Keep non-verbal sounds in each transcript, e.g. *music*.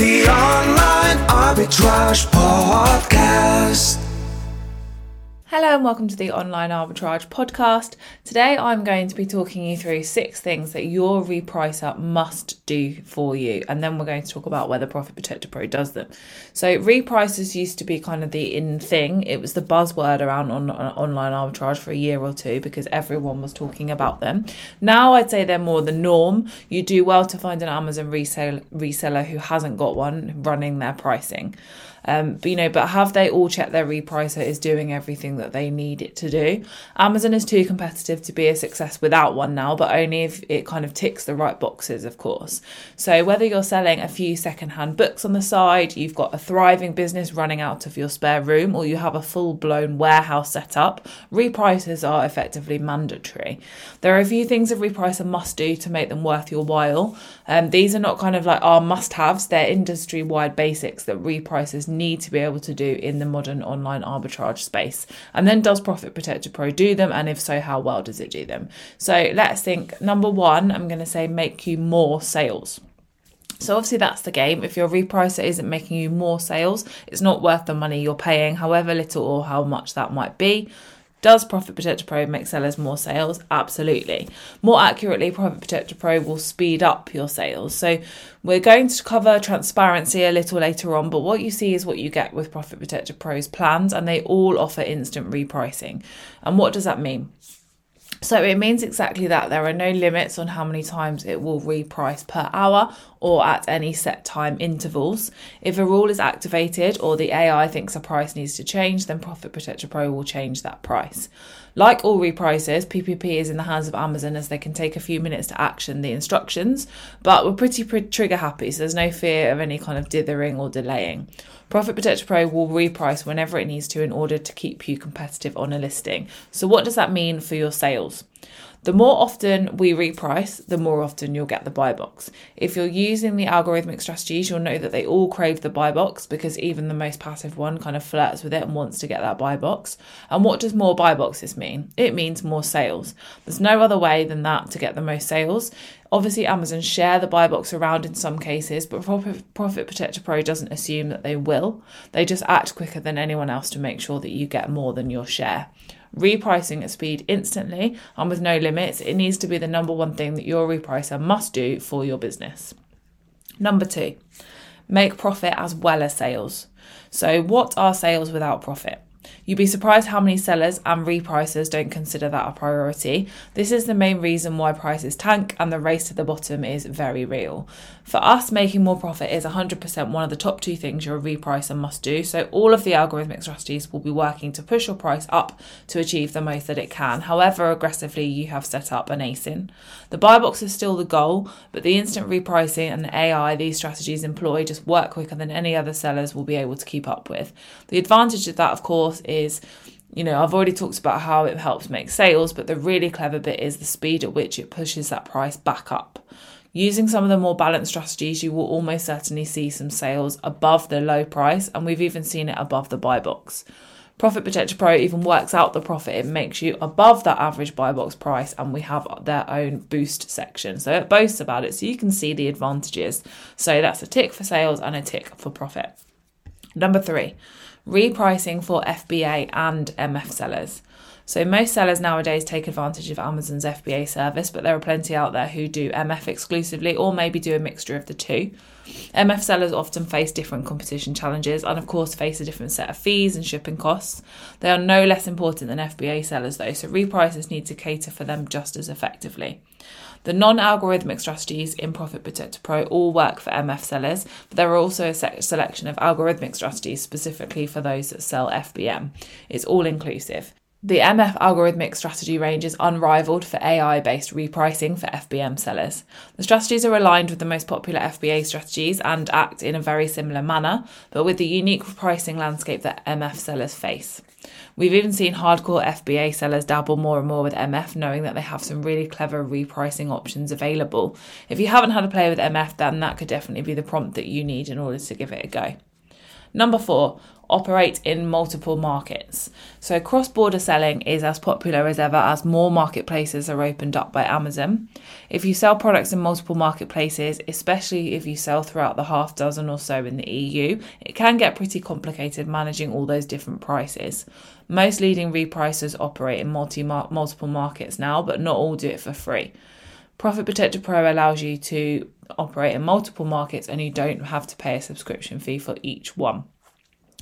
The Online Arbitrage Podcast. Hello and welcome to the Online Arbitrage podcast. Today I'm going to be talking you through six things that your repricer must do for you, and then we're going to talk about whether Profit Protector Pro does them. So, repricers used to be kind of the in thing, it was the buzzword around on, on online arbitrage for a year or two because everyone was talking about them. Now I'd say they're more the norm. You do well to find an Amazon resale, reseller who hasn't got one running their pricing. Um, but you know, but have they all checked their repricer is doing everything that they need it to do? Amazon is too competitive to be a success without one now, but only if it kind of ticks the right boxes, of course. So whether you're selling a few secondhand books on the side, you've got a thriving business running out of your spare room, or you have a full blown warehouse set up, reprices are effectively mandatory. There are a few things a repricer must do to make them worth your while. Um, these are not kind of like our must haves, they're industry wide basics that reprices need to be able to do in the modern online arbitrage space. And then does Profit Protector Pro do them? And if so, how well does it do them? So let's think number one, I'm going to say make you more sales. So obviously that's the game. If your repricer isn't making you more sales, it's not worth the money you're paying, however little or how much that might be. Does Profit Protector Pro make sellers more sales? Absolutely. More accurately, Profit Protector Pro will speed up your sales. So, we're going to cover transparency a little later on, but what you see is what you get with Profit Protector Pro's plans, and they all offer instant repricing. And what does that mean? So it means exactly that. There are no limits on how many times it will reprice per hour or at any set time intervals. If a rule is activated or the AI thinks a price needs to change, then Profit Protector Pro will change that price. Like all reprices, PPP is in the hands of Amazon as they can take a few minutes to action the instructions, but we're pretty, pretty trigger happy, so there's no fear of any kind of dithering or delaying. Profit Protector Pro will reprice whenever it needs to in order to keep you competitive on a listing. So, what does that mean for your sales? The more often we reprice, the more often you'll get the buy box. If you're using the algorithmic strategies, you'll know that they all crave the buy box because even the most passive one kind of flirts with it and wants to get that buy box. And what does more buy boxes mean? It means more sales. There's no other way than that to get the most sales. Obviously, Amazon share the buy box around in some cases, but Profit, Protector Pro doesn't assume that they will. They just act quicker than anyone else to make sure that you get more than your share repricing at speed instantly and with no limits, it needs to be the number one thing that your repricer must do for your business. Number two, make profit as well as sales. So, what are sales without profit? You'd be surprised how many sellers and repricers don't consider that a priority. This is the main reason why prices tank and the race to the bottom is very real. For us, making more profit is 100% one of the top two things your repricer must do. So, all of the algorithmic strategies will be working to push your price up to achieve the most that it can, however aggressively you have set up an ASIN. The buy box is still the goal, but the instant repricing and the AI these strategies employ just work quicker than any other sellers will be able to keep up with. The advantage of that, of course, is you know, I've already talked about how it helps make sales, but the really clever bit is the speed at which it pushes that price back up. Using some of the more balanced strategies, you will almost certainly see some sales above the low price, and we've even seen it above the buy box. Profit Protector Pro even works out the profit it makes you above that average buy box price, and we have their own boost section. So it boasts about it, so you can see the advantages. So that's a tick for sales and a tick for profit. Number three, repricing for FBA and MF sellers. So most sellers nowadays take advantage of Amazon's FBA service, but there are plenty out there who do MF exclusively or maybe do a mixture of the two. MF sellers often face different competition challenges and, of course, face a different set of fees and shipping costs. They are no less important than FBA sellers, though, so repricers need to cater for them just as effectively. The non algorithmic strategies in Profit Protector Pro all work for MF sellers, but there are also a selection of algorithmic strategies specifically for those that sell FBM. It's all inclusive. The MF algorithmic strategy range is unrivaled for AI based repricing for FBM sellers. The strategies are aligned with the most popular FBA strategies and act in a very similar manner, but with the unique pricing landscape that MF sellers face. We've even seen hardcore FBA sellers dabble more and more with MF, knowing that they have some really clever repricing options available. If you haven't had a play with MF, then that could definitely be the prompt that you need in order to give it a go. Number four, operate in multiple markets. So, cross border selling is as popular as ever as more marketplaces are opened up by Amazon. If you sell products in multiple marketplaces, especially if you sell throughout the half dozen or so in the EU, it can get pretty complicated managing all those different prices. Most leading repricers operate in multi multiple markets now, but not all do it for free. Profit Protector Pro allows you to operate in multiple markets and you don't have to pay a subscription fee for each one.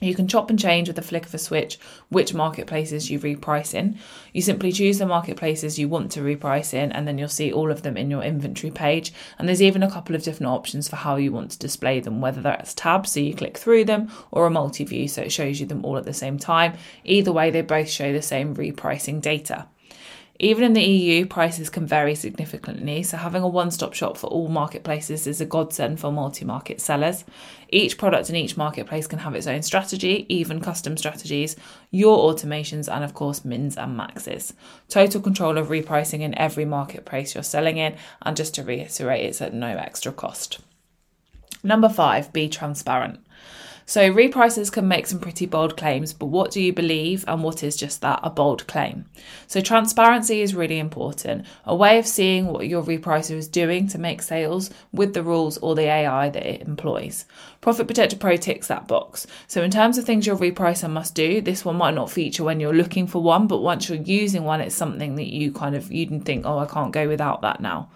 You can chop and change with the flick of a switch which marketplaces you reprice in. You simply choose the marketplaces you want to reprice in, and then you'll see all of them in your inventory page. And there's even a couple of different options for how you want to display them, whether that's tabs, so you click through them, or a multi view, so it shows you them all at the same time. Either way, they both show the same repricing data. Even in the EU, prices can vary significantly, so having a one stop shop for all marketplaces is a godsend for multi market sellers. Each product in each marketplace can have its own strategy, even custom strategies, your automations, and of course, mins and maxes. Total control of repricing in every marketplace you're selling in, and just to reiterate, it's at no extra cost. Number five, be transparent. So, repricers can make some pretty bold claims, but what do you believe and what is just that a bold claim? So, transparency is really important. A way of seeing what your repricer is doing to make sales with the rules or the AI that it employs. Profit Protector Pro ticks that box. So, in terms of things your repricer must do, this one might not feature when you're looking for one, but once you're using one, it's something that you kind of you would think, oh, I can't go without that now.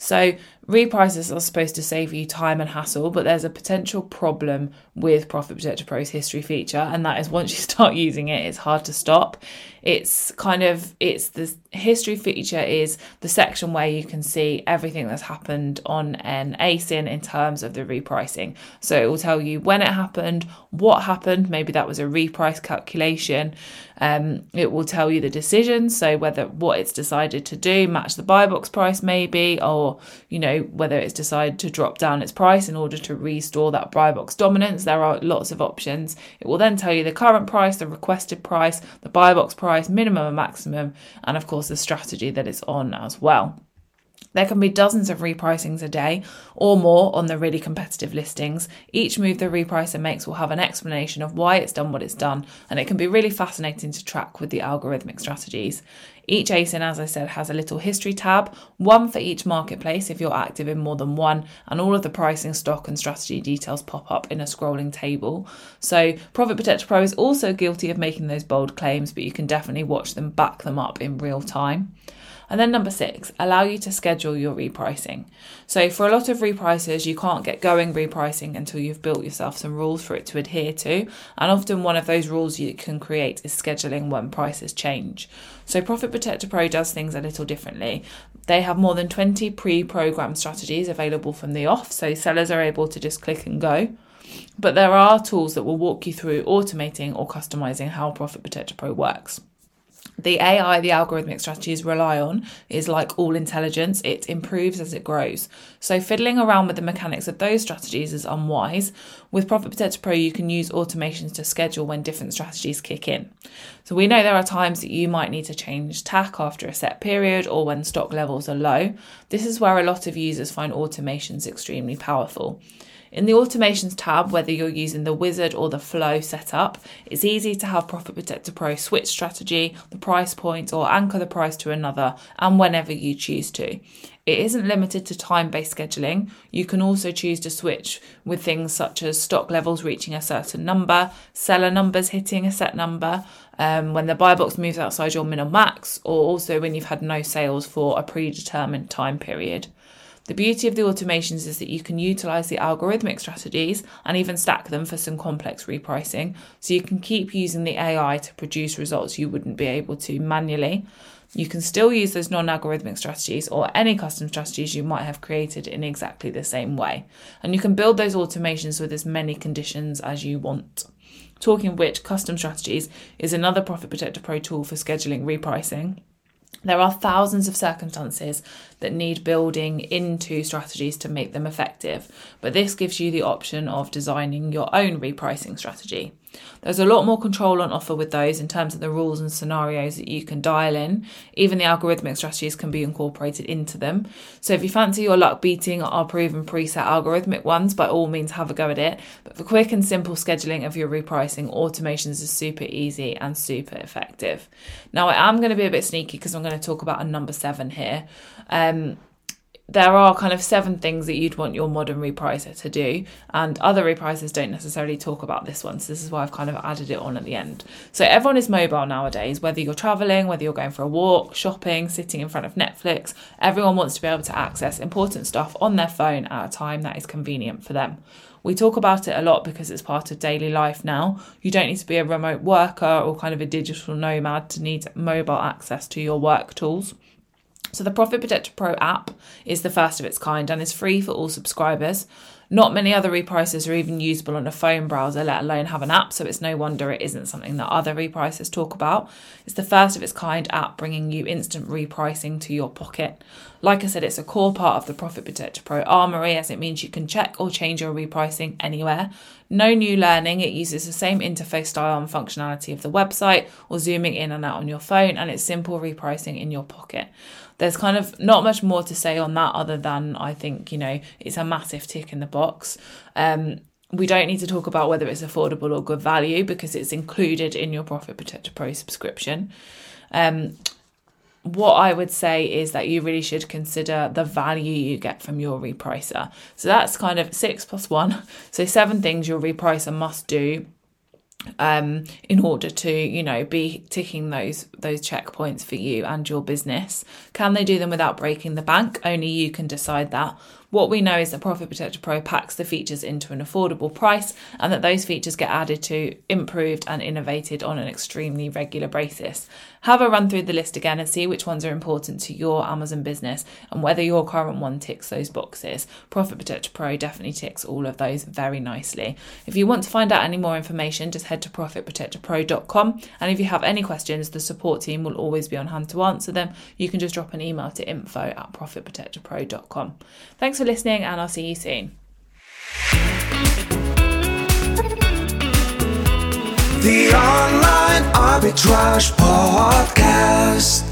So, reprices are supposed to save you time and hassle, but there's a potential problem with Profit Protector Pro's history feature, and that is *laughs* once you start using it, it's hard to stop. It's kind of it's the history feature is the section where you can see everything that's happened on an ASIN in terms of the repricing. So it will tell you when it happened, what happened, maybe that was a reprice calculation. Um, it will tell you the decision, so whether what it's decided to do match the buy box price maybe, or you know whether it's decided to drop down its price in order to restore that buy box dominance. There are lots of options. It will then tell you the current price, the requested price, the buy box price, minimum and maximum, and of course the strategy that it's on as well. There can be dozens of repricings a day or more on the really competitive listings. Each move the repricer makes will have an explanation of why it's done what it's done, and it can be really fascinating to track with the algorithmic strategies. Each ASIN, as I said, has a little history tab, one for each marketplace if you're active in more than one, and all of the pricing, stock, and strategy details pop up in a scrolling table. So, Profit Protector Pro is also guilty of making those bold claims, but you can definitely watch them back them up in real time. And then number six, allow you to schedule your repricing. So for a lot of repricers, you can't get going repricing until you've built yourself some rules for it to adhere to. And often one of those rules you can create is scheduling when prices change. So Profit Protector Pro does things a little differently. They have more than 20 pre-programmed strategies available from the off, so sellers are able to just click and go. But there are tools that will walk you through automating or customizing how Profit Protector Pro works the AI, the algorithmic strategies rely on is like all intelligence, it improves as it grows. So, fiddling around with the mechanics of those strategies is unwise. With Profit Protector Pro, you can use automations to schedule when different strategies kick in. So, we know there are times that you might need to change tack after a set period or when stock levels are low. This is where a lot of users find automations extremely powerful. In the automations tab, whether you're using the wizard or the flow setup, it's easy to have Profit Protector Pro switch strategy, the price point, or anchor the price to another, and whenever you choose to. It isn't limited to time based scheduling. You can also choose to switch with things such as stock levels reaching a certain number, seller numbers hitting a set number, um, when the buy box moves outside your min or max, or also when you've had no sales for a predetermined time period. The beauty of the automations is that you can utilize the algorithmic strategies and even stack them for some complex repricing. So you can keep using the AI to produce results you wouldn't be able to manually. You can still use those non algorithmic strategies or any custom strategies you might have created in exactly the same way. And you can build those automations with as many conditions as you want. Talking of which, custom strategies is another Profit Protector Pro tool for scheduling repricing. There are thousands of circumstances that need building into strategies to make them effective, but this gives you the option of designing your own repricing strategy. There's a lot more control on offer with those in terms of the rules and scenarios that you can dial in. Even the algorithmic strategies can be incorporated into them. So if you fancy your luck beating our proven preset algorithmic ones, by all means have a go at it. But for quick and simple scheduling of your repricing, automations is super easy and super effective. Now I am going to be a bit sneaky because I'm going to talk about a number seven here. Um, there are kind of seven things that you'd want your modern repricer to do, and other repricers don't necessarily talk about this one. So, this is why I've kind of added it on at the end. So, everyone is mobile nowadays, whether you're traveling, whether you're going for a walk, shopping, sitting in front of Netflix, everyone wants to be able to access important stuff on their phone at a time that is convenient for them. We talk about it a lot because it's part of daily life now. You don't need to be a remote worker or kind of a digital nomad to need mobile access to your work tools. So, the Profit Protector Pro app is the first of its kind and is free for all subscribers. Not many other repricers are even usable on a phone browser, let alone have an app, so it's no wonder it isn't something that other repricers talk about. It's the first of its kind app bringing you instant repricing to your pocket. Like I said, it's a core part of the Profit Protector Pro Armory as it means you can check or change your repricing anywhere. No new learning, it uses the same interface style and functionality of the website or zooming in and out on your phone, and it's simple repricing in your pocket there's kind of not much more to say on that other than I think, you know, it's a massive tick in the box. Um, we don't need to talk about whether it's affordable or good value because it's included in your Profit Protector Pro subscription. Um, what I would say is that you really should consider the value you get from your repricer. So that's kind of six plus one. *laughs* So seven things your repricer must do um, in order to you know be ticking those those checkpoints for you and your business. Can they do them without breaking the bank? Only you can decide that what we know is that Profit Protector Pro packs the features into an affordable price and that those features get added to, improved, and innovated on an extremely regular basis. Have a run through the list again and see which ones are important to your Amazon business and whether your current one ticks those boxes. Profit Protector Pro definitely ticks all of those very nicely. If you want to find out any more information, just head to profitprotectorpro.com. And if you have any questions, the support team will always be on hand to answer them. You can just drop an email to info at profitprotectorpro.com. Thanks for listening, and I'll see you soon. The Online Arbitrage Podcast.